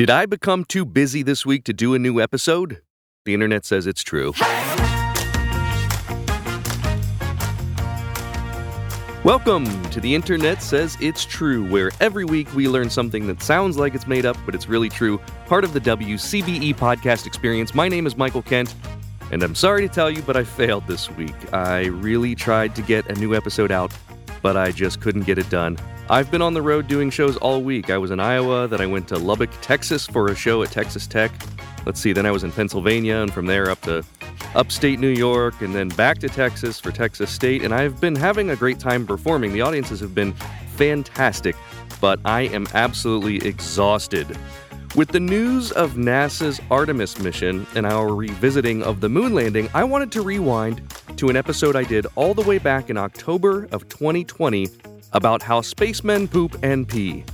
Did I become too busy this week to do a new episode? The internet says it's true. Welcome to The Internet Says It's True, where every week we learn something that sounds like it's made up, but it's really true. Part of the WCBE podcast experience. My name is Michael Kent, and I'm sorry to tell you, but I failed this week. I really tried to get a new episode out, but I just couldn't get it done. I've been on the road doing shows all week. I was in Iowa, then I went to Lubbock, Texas for a show at Texas Tech. Let's see, then I was in Pennsylvania, and from there up to upstate New York, and then back to Texas for Texas State. And I've been having a great time performing. The audiences have been fantastic, but I am absolutely exhausted. With the news of NASA's Artemis mission and our revisiting of the moon landing, I wanted to rewind to an episode I did all the way back in October of 2020 about how spacemen poop and pee.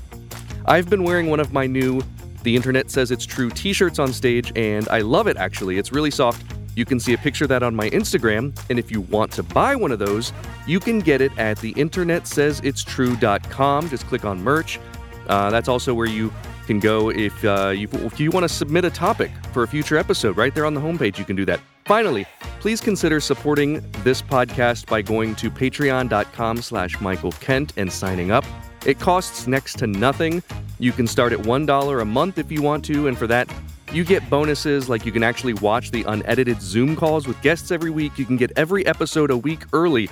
I've been wearing one of my new The Internet Says It's True t shirts on stage, and I love it actually. It's really soft. You can see a picture of that on my Instagram, and if you want to buy one of those, you can get it at theinternetsaysitstrue.com. Just click on merch. Uh, that's also where you can go if, uh, if you want to submit a topic for a future episode. Right there on the homepage, you can do that. Finally, please consider supporting this podcast by going to patreon.com slash Michael Kent and signing up. It costs next to nothing. You can start at $1 a month if you want to, and for that, you get bonuses like you can actually watch the unedited Zoom calls with guests every week. You can get every episode a week early.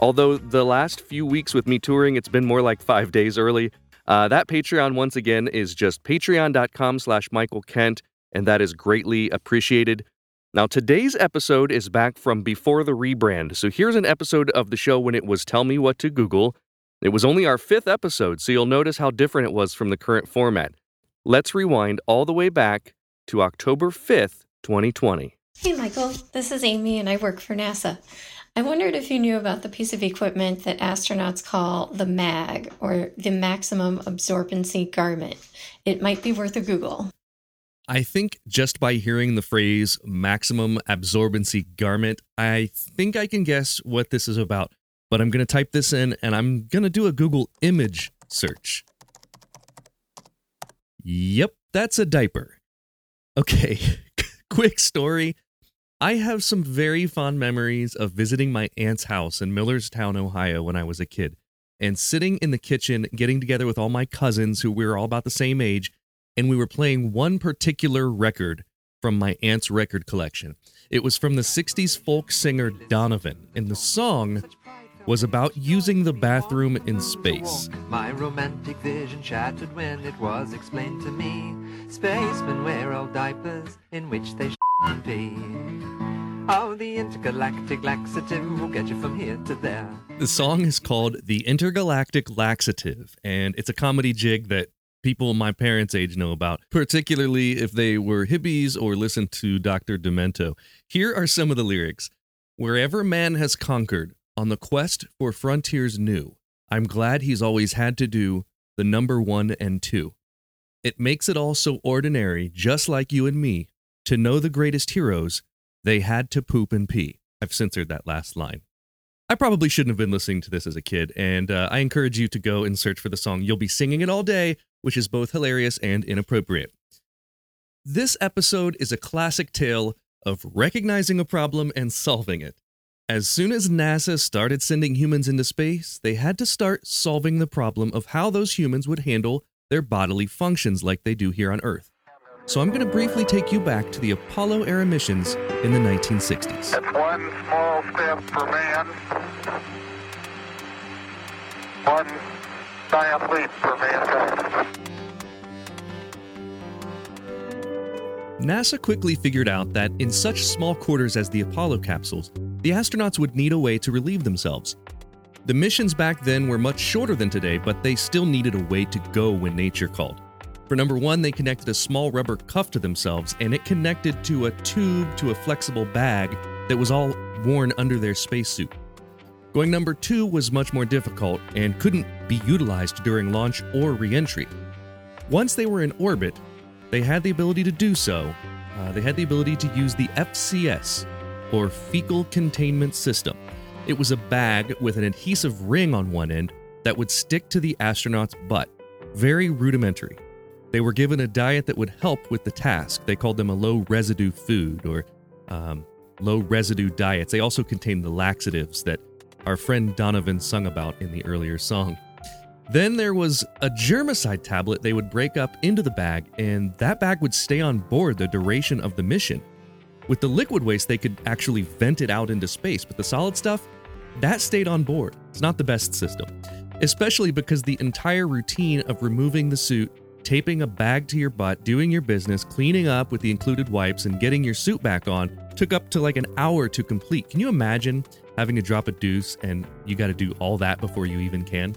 Although the last few weeks with me touring, it's been more like five days early. Uh, that Patreon, once again, is just patreon.com slash Michael Kent, and that is greatly appreciated. Now, today's episode is back from before the rebrand. So here's an episode of the show when it was Tell Me What to Google. It was only our fifth episode, so you'll notice how different it was from the current format. Let's rewind all the way back to October 5th, 2020. Hey, Michael. This is Amy, and I work for NASA. I wondered if you knew about the piece of equipment that astronauts call the MAG, or the Maximum Absorbency Garment. It might be worth a Google. I think just by hearing the phrase maximum absorbency garment, I think I can guess what this is about. But I'm going to type this in and I'm going to do a Google image search. Yep, that's a diaper. Okay, quick story. I have some very fond memories of visiting my aunt's house in Millerstown, Ohio when I was a kid, and sitting in the kitchen, getting together with all my cousins who we were all about the same age, and we were playing one particular record from my aunt's record collection. It was from the 60s folk singer Donovan, and the song was about using the bathroom in space. My romantic vision shattered when it was explained to me. Spacemen wear old diapers in which they and pee. Oh, the intergalactic laxative will get you from here to there. The song is called The Intergalactic Laxative, and it's a comedy jig that people my parents' age know about, particularly if they were hippies or listened to Dr. Demento. Here are some of the lyrics Wherever man has conquered, on the quest for frontiers new, I'm glad he's always had to do the number one and two. It makes it all so ordinary, just like you and me, to know the greatest heroes, they had to poop and pee. I've censored that last line. I probably shouldn't have been listening to this as a kid, and uh, I encourage you to go and search for the song. You'll be singing it all day, which is both hilarious and inappropriate. This episode is a classic tale of recognizing a problem and solving it. As soon as NASA started sending humans into space, they had to start solving the problem of how those humans would handle their bodily functions like they do here on Earth. So I'm going to briefly take you back to the Apollo era missions in the 1960s. That's one small step for man, one giant leap for mankind. NASA quickly figured out that in such small quarters as the Apollo capsules, the astronauts would need a way to relieve themselves. The missions back then were much shorter than today, but they still needed a way to go when nature called. For number one, they connected a small rubber cuff to themselves, and it connected to a tube to a flexible bag that was all worn under their spacesuit. Going number two was much more difficult and couldn't be utilized during launch or reentry. Once they were in orbit, they had the ability to do so. Uh, they had the ability to use the FCS, or Fecal Containment System. It was a bag with an adhesive ring on one end that would stick to the astronaut's butt. Very rudimentary. They were given a diet that would help with the task. They called them a low residue food or um, low residue diets. They also contained the laxatives that our friend Donovan sung about in the earlier song. Then there was a germicide tablet they would break up into the bag, and that bag would stay on board the duration of the mission. With the liquid waste, they could actually vent it out into space, but the solid stuff, that stayed on board. It's not the best system, especially because the entire routine of removing the suit, taping a bag to your butt, doing your business, cleaning up with the included wipes, and getting your suit back on took up to like an hour to complete. Can you imagine having to drop a deuce and you got to do all that before you even can?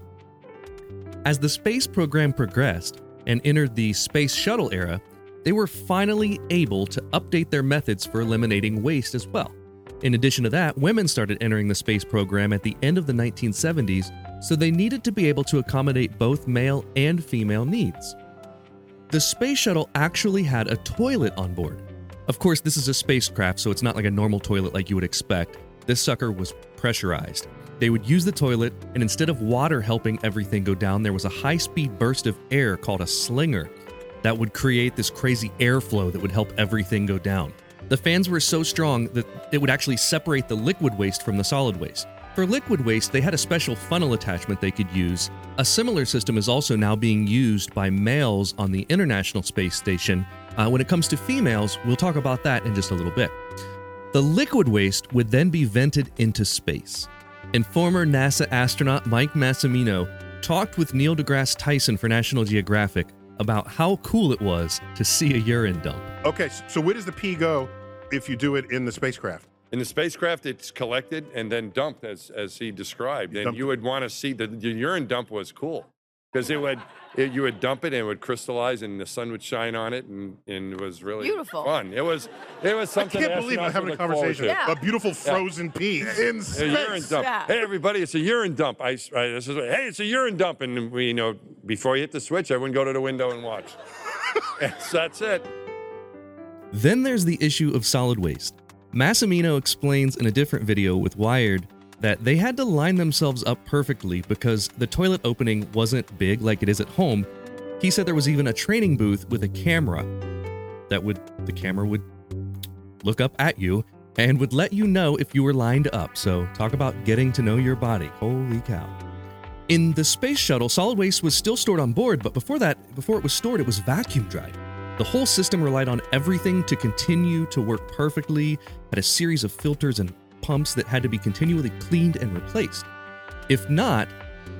As the space program progressed and entered the space shuttle era, they were finally able to update their methods for eliminating waste as well. In addition to that, women started entering the space program at the end of the 1970s, so they needed to be able to accommodate both male and female needs. The space shuttle actually had a toilet on board. Of course, this is a spacecraft, so it's not like a normal toilet like you would expect. This sucker was pressurized. They would use the toilet, and instead of water helping everything go down, there was a high speed burst of air called a slinger that would create this crazy airflow that would help everything go down. The fans were so strong that it would actually separate the liquid waste from the solid waste. For liquid waste, they had a special funnel attachment they could use. A similar system is also now being used by males on the International Space Station. Uh, when it comes to females, we'll talk about that in just a little bit. The liquid waste would then be vented into space. And former NASA astronaut Mike Massimino talked with Neil deGrasse Tyson for National Geographic about how cool it was to see a urine dump. Okay, so where does the pee go if you do it in the spacecraft? In the spacecraft, it's collected and then dumped, as as he described. And Dumped. you would want to see the, the urine dump was cool because it would it, you would dump it and it would crystallize and the sun would shine on it and, and it was really Beautiful. fun. It was it was something. I can't believe I'm having a would look forward conversation. Yeah. A beautiful frozen pee in A space. urine dump. Yeah. Hey everybody, it's a urine dump. I, I this is hey, it's a urine dump, and we you know before you hit the switch, everyone go to the window and watch. Yes, that's it. Then there's the issue of solid waste. Massimino explains in a different video with Wired that they had to line themselves up perfectly because the toilet opening wasn't big like it is at home. He said there was even a training booth with a camera that would the camera would look up at you and would let you know if you were lined up. So, talk about getting to know your body. Holy cow. In the space shuttle, solid waste was still stored on board, but before that, before it was stored, it was vacuum dried. The whole system relied on everything to continue to work perfectly, had a series of filters and pumps that had to be continually cleaned and replaced. If not,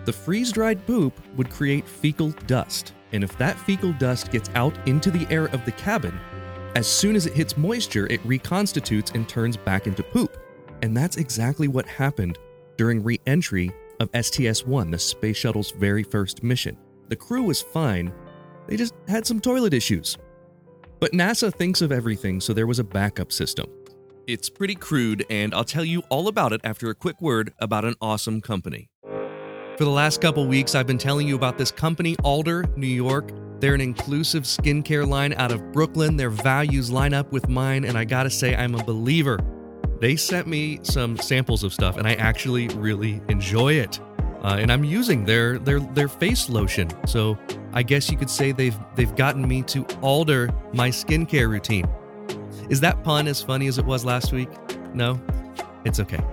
the freeze dried poop would create fecal dust, and if that fecal dust gets out into the air of the cabin, as soon as it hits moisture, it reconstitutes and turns back into poop. And that's exactly what happened during re entry of STS 1, the space shuttle's very first mission. The crew was fine, they just had some toilet issues. But NASA thinks of everything, so there was a backup system. It's pretty crude, and I'll tell you all about it after a quick word about an awesome company. For the last couple weeks, I've been telling you about this company, Alder, New York. They're an inclusive skincare line out of Brooklyn. Their values line up with mine, and I gotta say, I'm a believer. They sent me some samples of stuff, and I actually really enjoy it. Uh, and I'm using their their their face lotion. So I guess you could say they've they've gotten me to alter my skincare routine. Is that pun as funny as it was last week? No, it's okay.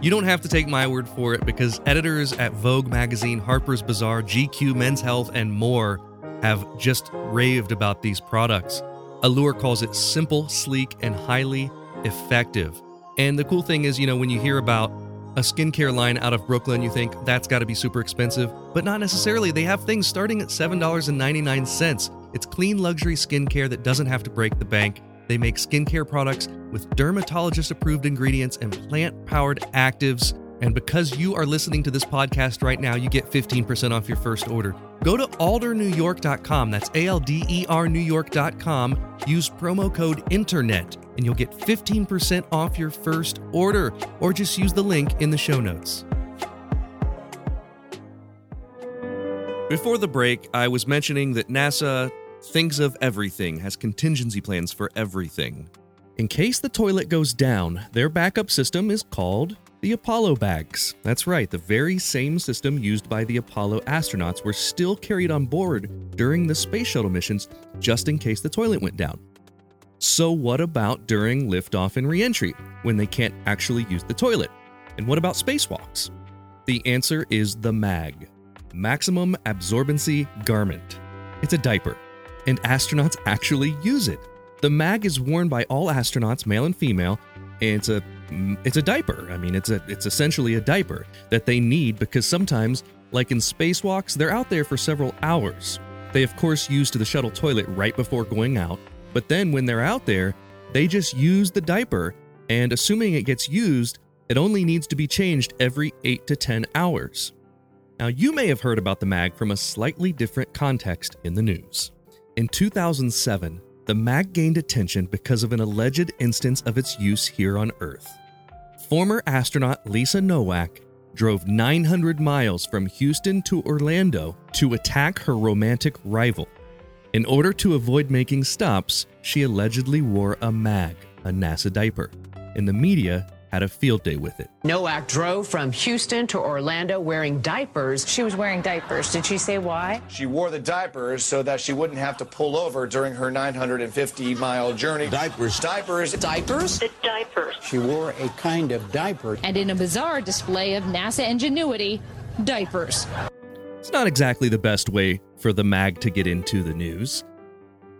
You don't have to take my word for it because editors at Vogue magazine, Harper's Bazaar, GQ, Men's Health, and more have just raved about these products. Allure calls it simple, sleek, and highly effective. And the cool thing is, you know, when you hear about a skincare line out of Brooklyn, you think that's got to be super expensive, but not necessarily. They have things starting at $7.99. It's clean luxury skincare that doesn't have to break the bank. They make skincare products with dermatologist approved ingredients and plant powered actives. And because you are listening to this podcast right now, you get 15% off your first order. Go to aldernewyork.com. That's A L D E R New York.com. Use promo code INTERNET and you'll get 15% off your first order, or just use the link in the show notes. Before the break, I was mentioning that NASA thinks of everything, has contingency plans for everything. In case the toilet goes down, their backup system is called The Apollo bags. That's right, the very same system used by the Apollo astronauts were still carried on board during the space shuttle missions just in case the toilet went down. So, what about during liftoff and reentry when they can't actually use the toilet? And what about spacewalks? The answer is the MAG Maximum Absorbency Garment. It's a diaper, and astronauts actually use it. The MAG is worn by all astronauts, male and female, and it's a it's a diaper. I mean, it's a it's essentially a diaper that they need because sometimes, like in spacewalks, they're out there for several hours. They of course use the shuttle toilet right before going out, but then when they're out there, they just use the diaper, and assuming it gets used, it only needs to be changed every 8 to 10 hours. Now, you may have heard about the MAG from a slightly different context in the news. In 2007, the MAG gained attention because of an alleged instance of its use here on Earth. Former astronaut Lisa Nowak drove 900 miles from Houston to Orlando to attack her romantic rival. In order to avoid making stops, she allegedly wore a MAG, a NASA diaper, In the media had a field day with it. Nowak drove from Houston to Orlando wearing diapers. She was wearing diapers. Did she say why? She wore the diapers so that she wouldn't have to pull over during her 950 mile journey. Diapers. Diapers. Diapers? The diapers. She wore a kind of diaper. And in a bizarre display of NASA ingenuity, diapers. It's not exactly the best way for the MAG to get into the news.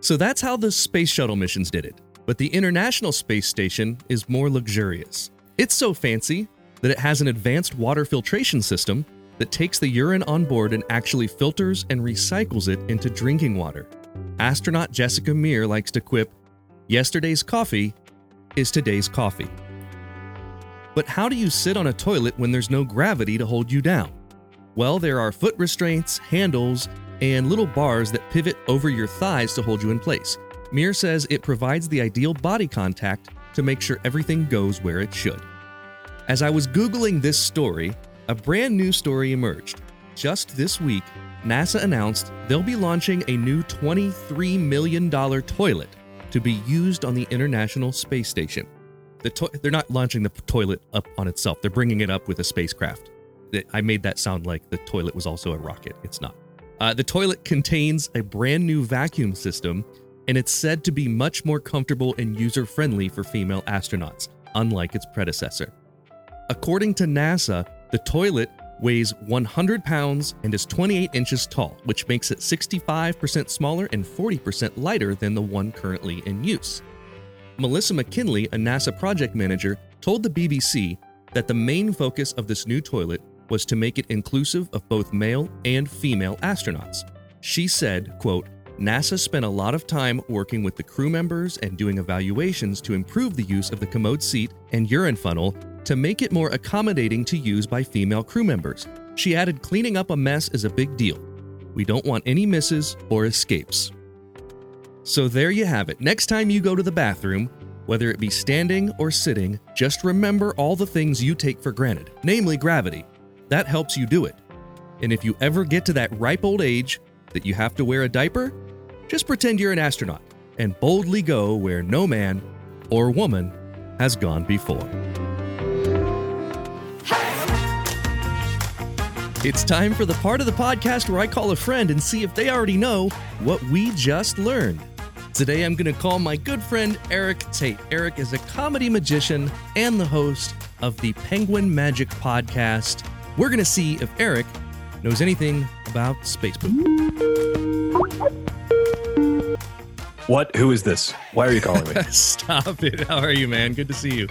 So that's how the space shuttle missions did it. But the International Space Station is more luxurious. It's so fancy that it has an advanced water filtration system that takes the urine on board and actually filters and recycles it into drinking water. Astronaut Jessica Meir likes to quip, Yesterday's coffee is today's coffee. But how do you sit on a toilet when there's no gravity to hold you down? Well, there are foot restraints, handles, and little bars that pivot over your thighs to hold you in place. Meir says it provides the ideal body contact to make sure everything goes where it should. As I was Googling this story, a brand new story emerged. Just this week, NASA announced they'll be launching a new $23 million toilet to be used on the International Space Station. The to- they're not launching the toilet up on itself, they're bringing it up with a spacecraft. I made that sound like the toilet was also a rocket. It's not. Uh, the toilet contains a brand new vacuum system, and it's said to be much more comfortable and user friendly for female astronauts, unlike its predecessor. According to NASA, the toilet weighs 100 pounds and is 28 inches tall, which makes it 65% smaller and 40% lighter than the one currently in use. Melissa McKinley, a NASA project manager, told the BBC that the main focus of this new toilet was to make it inclusive of both male and female astronauts. She said, quote, NASA spent a lot of time working with the crew members and doing evaluations to improve the use of the commode seat and urine funnel to make it more accommodating to use by female crew members. She added, cleaning up a mess is a big deal. We don't want any misses or escapes. So there you have it. Next time you go to the bathroom, whether it be standing or sitting, just remember all the things you take for granted, namely gravity. That helps you do it. And if you ever get to that ripe old age that you have to wear a diaper, just pretend you're an astronaut and boldly go where no man or woman has gone before. It's time for the part of the podcast where I call a friend and see if they already know what we just learned. Today I'm going to call my good friend Erik Tait. Erik is a comedy magician and the host of the Penguin Magic podcast. We're going to see if Erik knows anything about space poop. What? Who is this? Why are you calling me? Stop it. How are you, man? Good to see you.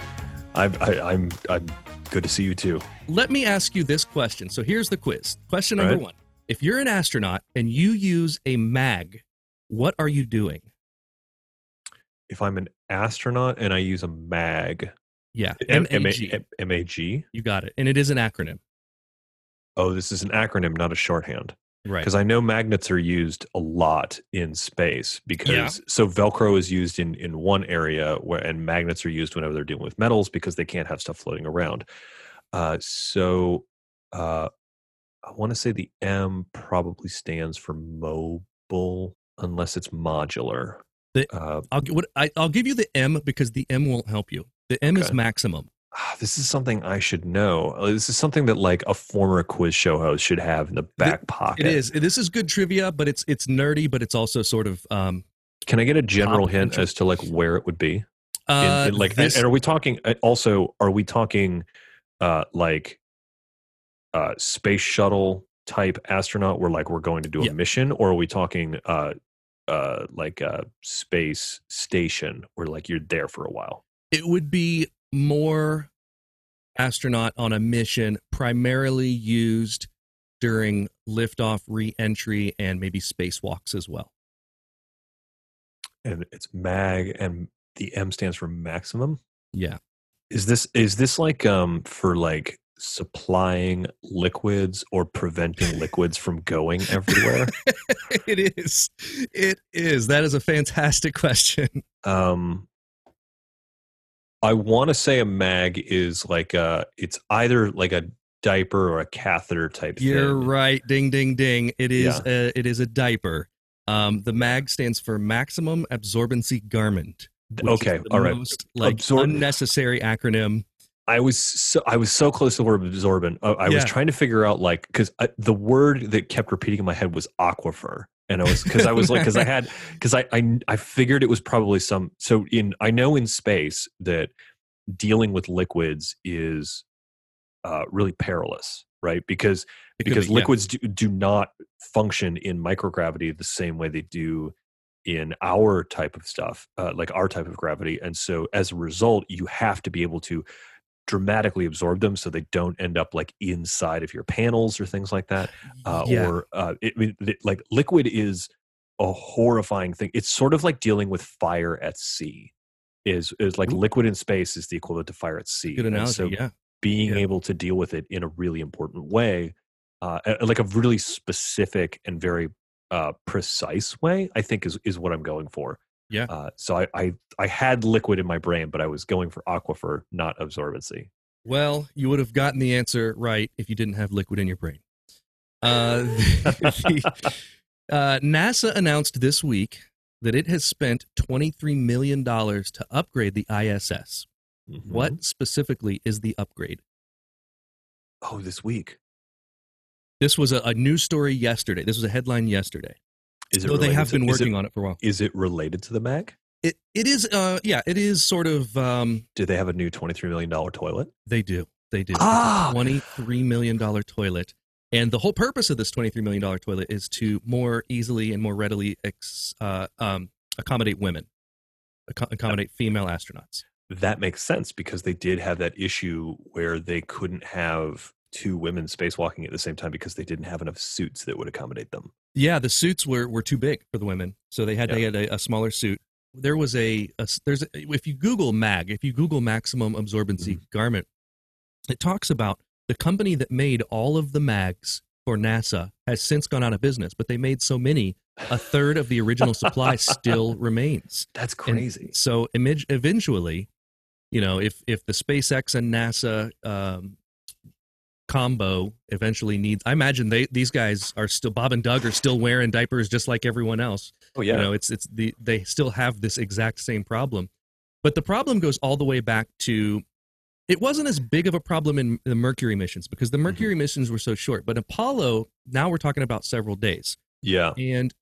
I'm, I, I'm, I'm good to see you too. Let me ask you this question. So here's the quiz. Question number Right. one. If you're an astronaut and you use a mag, what are you doing? If I'm an astronaut and I use a mag, Yeah, M- M- MAG. You got it. And it is an acronym. Oh, this is an acronym, not a shorthand. Right. Because I know magnets are used a lot in space because so Velcro is used in in one area where and magnets are used whenever they're dealing with metals because they can't have stuff floating around. Uh, so uh, I want to say the M probably stands for mobile unless it's modular. The- Uh, I'll, what, I, I'll give you the M because the M won't help you. The M is maximum. Ah, this is something I should know. Uh, This is something that like a former quiz show host should have in the back pocket. It is. This is good trivia, but it's it's nerdy, but it's also sort of um, Can I get a general hint as to like where it would be? Uh, in, like, this- and are we talking? uh, Also, are we talking uh, like uh, space shuttle type astronaut, where like we're going to do a Yeah. mission, or are we talking uh, uh, like a space station, where like you're there for a while? it would be more astronaut on a mission, primarily used during liftoff, re-entry, and maybe spacewalks as well. And it's mag, and the M stands for maximum. Yeah. Is this is this like um for like supplying liquids or preventing liquids from going everywhere? it is. It is. That is a fantastic question. um I want to say a mag is like a it's either like a diaper or a catheter type thing. You're thing. right. Ding, ding, ding. It is. A, it is a diaper. Um, the MAG stands for Maximum Absorbency Garment. Okay, the all right. Most like Absor- unnecessary acronym. I was so I was so close to the word absorbent. I, I was trying to figure out like because uh, the word that kept repeating in my head was aquifer, and I was because I was like because I had because I, I I figured it was probably some so in I know in space that dealing with liquids is uh, really perilous, right? Because It because be, yeah. liquids do, do not function in microgravity the same way they do in our type of stuff, uh, like our type of gravity. And so as a result, you have to be able to dramatically absorb them so they don't end up like inside of your panels or things like that. Uh, Yeah. Or uh, it, it- like liquid is a horrifying thing. It's sort of like dealing with fire at sea. Is is like liquid in space is the equivalent to fire at sea. Good analogy. so yeah. being Yeah. able to deal with it in a really important way, uh, like a really specific and very uh, precise way, I think is is what I'm going for. Yeah. Uh, so I, I I had liquid in my brain, but I was going for aquifer, not absorbency. Well, you would have gotten the answer right if you didn't have liquid in your brain. Uh, the- uh, NASA announced this week that it has spent $23 million to upgrade the ISS. Mm-hmm. What specifically is the upgrade? Oh, this week This was a, a news story yesterday. This was a headline yesterday. Is it? Though they have been working on it for a while. Is it related to the MAG? It it is uh yeah it is sort of um Do they have a new twenty three million dollar toilet? they do they do Ah! twenty three million dollar toilet and the whole purpose of this twenty three million dollar toilet is to more easily and more readily ex, uh, um, accommodate women, acco- accommodate female astronauts. That makes sense because they did have that issue where they couldn't have two women spacewalking at the same time because they didn't have enough suits that would accommodate them. Yeah, the suits were were too big for the women, so they had they had a, a smaller suit. There was a there's a, if you Google mag, if you Google maximum absorbency Mm-hmm. garment, it talks about the company that made all of the mags for NASA has since gone out of business, but they made so many, a third of the original supply still remains. That's And crazy. so image, eventually, you know, if if the SpaceX and NASA um, combo eventually needs, I imagine they these guys are still Bob and Doug are still wearing diapers just like everyone else. Oh yeah. You know, it's it's the they still have this exact same problem, but the problem goes all the way back to. It wasn't as big of a problem in the Mercury missions because the Mm-hmm. Mercury missions were so short. But Apollo, now we're talking about several days. yeah. And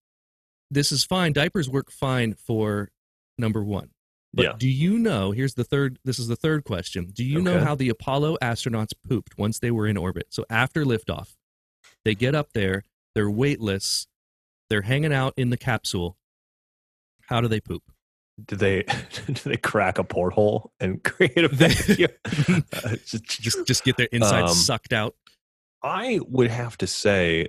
this is fine. Diapers work fine for number one. But Yeah. do you know? Here's the third. This is the third question. Do you know how the Apollo astronauts pooped once they were in orbit? So after liftoff, they get up there. They're weightless. They're hanging out in the capsule. How do they poop? do they do they crack a porthole and create a vacuum? Uh, just, Just just get their insides Um, sucked out. I would have to say,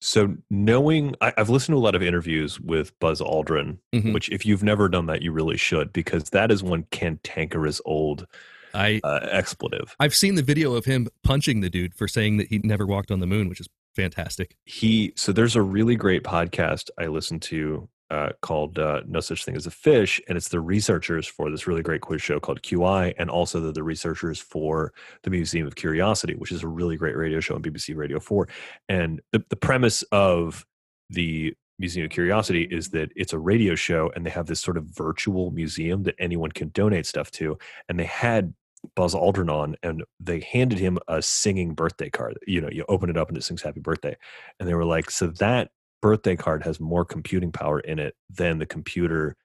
so knowing I, I've listened to a lot of interviews with Buzz Aldrin, Mhm. which if you've never done that, you really should because that is one cantankerous old I uh, expletive. I've seen the video of him punching the dude for saying that he never walked on the moon, which is fantastic. He so there's a really great podcast I listen to uh, called uh, No Such Thing as a Fish, and it's the researchers for this really great quiz show called QI, and also the, the researchers for the Museum of Curiosity, which is a really great radio show on BBC Radio 4. And the, the premise of the Museum of Curiosity is that it's a radio show and they have this sort of virtual museum that anyone can donate stuff to. And they had Buzz Aldrin on, and they handed him a singing birthday card. You know, you open it up and it sings "Happy Birthday," and they were like, "So that birthday card has more computing power in it than the computer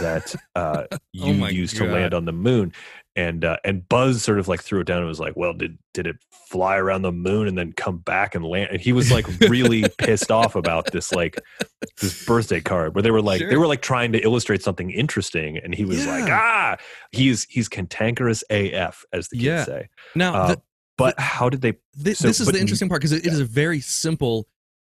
that uh, Oh you my used to land on the moon." And uh, and Buzz sort of like threw it down and was like, "Well, did did it fly around the moon and then come back and land?" And he was like really pissed off about this like this birthday card where they were like they were like trying to illustrate something interesting, and he was like, "Ah, he's he's cantankerous AF," as the kids Yeah. say. Now, Uh, the- but how did they? So- this is but the interesting part because it, it is a very simple,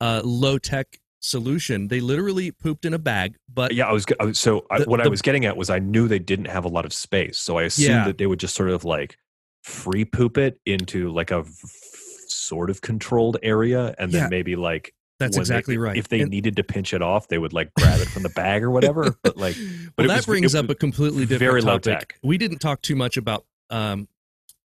uh, low tech solution. They literally pooped in a bag, but Yeah, I was. I was- So I, The- what I was getting at was I knew they didn't have a lot of space, so I assumed Yeah. that they would just sort of like free poop it into like a v- sort of controlled area, and then Yeah. maybe like That's when they- exactly right. If they And- needed to pinch it off, they would like grab it from the bag or whatever. But like, but well, that was- brings up a completely different very low topic. tech. We didn't talk too much about um,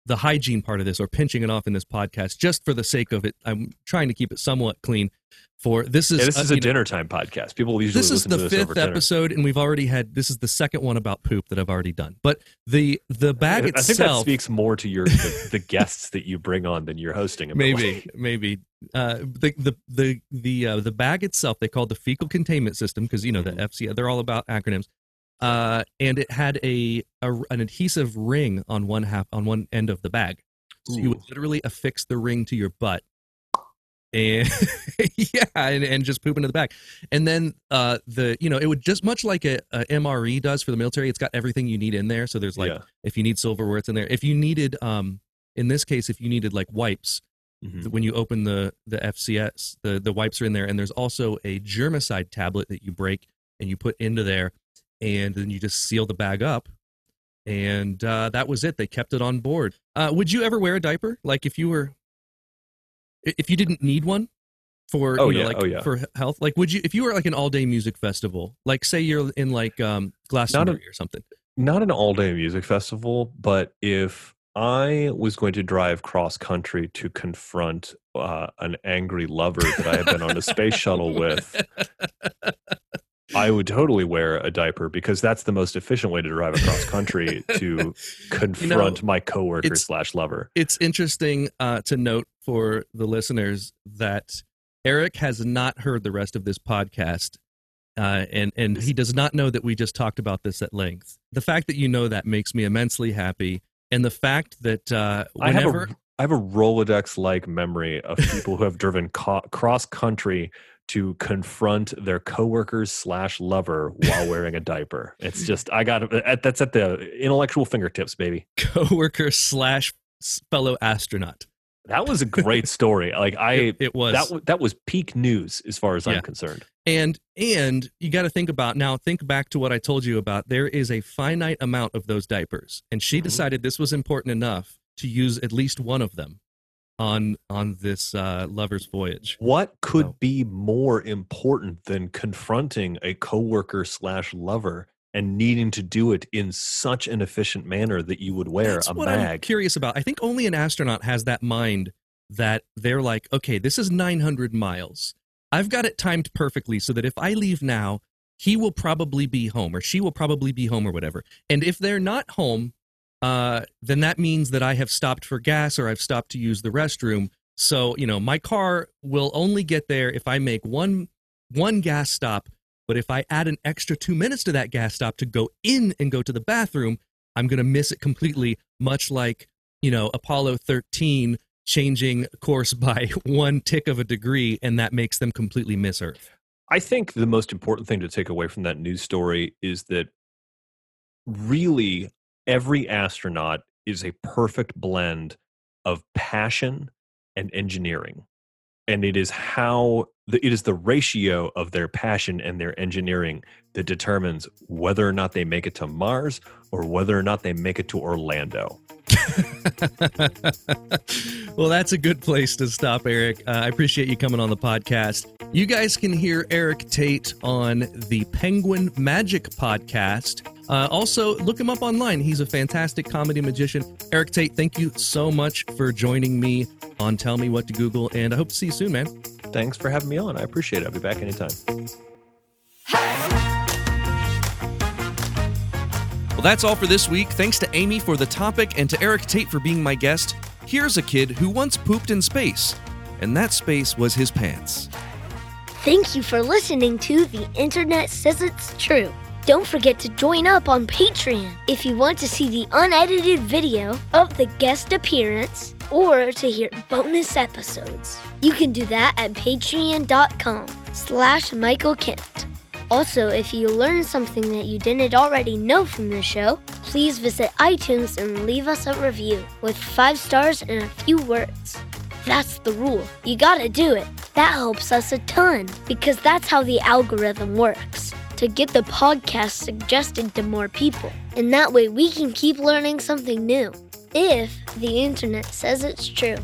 the hygiene part of this or pinching it off in this podcast, just for the sake of it. I'm trying to keep it somewhat clean. For this is Yeah, this is a know, dinner time podcast. People usually this is listen the to this fifth dinner. episode, and we've already had this is the second one about poop that I've already done. But the the bag I think that itself, speaks more to your the, the guests that you bring on than you're hosting. maybe maybe uh, the the the the uh, the bag itself they call the fecal containment system because you know Mm-hmm. the FCA they're all about acronyms. Uh, and it had a, a an adhesive ring on one half on one end of the bag, so you would literally affix the ring to your butt, and yeah, and, and just poop into the bag, and then uh the you know it would just much like a, a MRE does for the military. It's got everything you need in there. So there's like Yeah. if you need silverware, it's in there. If you needed um in this case, if you needed like wipes, Mhm. when you open the the FCS, the the wipes are in there, and there's also a germicide tablet that you break and you put into there, and then you just seal the bag up, and uh, that was it. They kept it on board. Uh, would you ever wear a diaper? Like if you were, if you didn't need one for Oh, you know, yeah. like Oh, yeah. for health, like would you if you were like an all day music festival, like say you're in like um Glastonbury or something. not an all day music festival, but if I was going to drive cross country to confront uh, an angry lover that I had been on a space shuttle with, I would totally wear a diaper because that's the most efficient way to drive across country to confront my coworker slash lover. it's interesting uh, to note for the listeners that Erik has not heard the rest of this podcast, uh, and and he does not know that we just talked about this at length. The fact that you know that makes me immensely happy, and the fact that uh, I have a I have a Rolodex like memory of people who have driven co- cross country to confront their coworkers slash lover while wearing a diaper. It's just I got. That's at the intellectual fingertips, baby. coworker slash fellow astronaut, That was a great story. Like I, It- it was. that that was peak news as far as Yeah. I'm concerned. and and you got to think about now. Think back to what I told you about. There is a finite amount of those diapers, and she Mhm. decided this was important enough to use at least one of them on on this uh, lover's voyage. What could So- be more important than confronting a coworker slash lover and needing to do it in such an efficient manner that you would wear That's a what I'm curious about. I think only an astronaut has that mind that they're like, okay, this is 900 miles. I've got it timed perfectly so that if I leave now, he will probably be home or she will probably be home or whatever. And if they're not home, uh, then that means that I have stopped for gas or I've stopped to use the restroom. So, you know, my car will only get there if I make one one gas stop, but if I add an extra 2 minutes to that gas stop to go in and go to the bathroom, I'm going to miss it completely, much like, you know, Apollo 13 changing course by one tick of a degree, and that makes them completely miss Earth. I think the most important thing to take away from that news story is that really every astronaut is a perfect blend of passion and engineering. And it is how the, it is the ratio of their passion and their engineering that determines whether or not they make it to Mars or whether or not they make it to Orlando. well, that's a good place to stop, Erik. Uh, I appreciate you coming on the podcast. You guys can hear Erik Tait on the Penguin Magic podcast. Uh, also, look him up online. He's a fantastic comedy magician. Erik Tait, thank you so much for joining me on Tell Me What to Google, and I hope to see you soon, man. Thanks for having me on. I appreciate it. I'll be back anytime. Well, that's all for this week. Thanks to Amy for the topic and to Erik Tait for being my guest. Here's a kid who once pooped in space, and that space was his pants. Thank you for listening to The Internet Says It's True. Don't forget to join up on Patreon if you want to see the unedited video of the guest appearance or to hear bonus episodes. You can do that at patreon.com slash Michael Kent. Also, if you learned something that you didn't already know from the show, please visit iTunes and leave us a review with five stars and a few words. That's the rule. You gotta do it. That helps us a ton because that's how the algorithm works to get the podcast suggested to more people. And that way we can keep learning something new if the internet says it's true.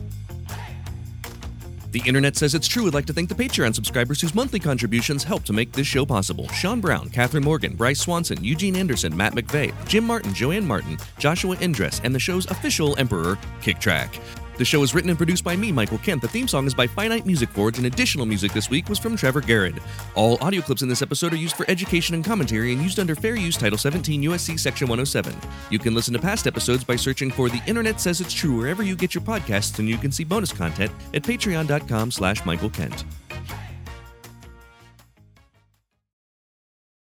The internet says it's true. Would like to thank the Patreon subscribers whose monthly contributions help to make this show possible. Sean Brown, Catherine Morgan, Bryce Swanson, Eugene Anderson, Matt McVeigh, Jim Martin, Joanne Martin, Joshua Indress, and the show's official emperor, Kick Track. The show is written and produced by me, Michael Kent. The theme song is by Finite Music Forge, and additional music this week was from Trevor Garrett. All audio clips in this episode are used for education and commentary and used under Fair Use Title 17 USC Section 107. You can listen to past episodes by searching for The Internet Says It's True wherever you get your podcasts, and you can see bonus content at patreon.com slash Michael Kent.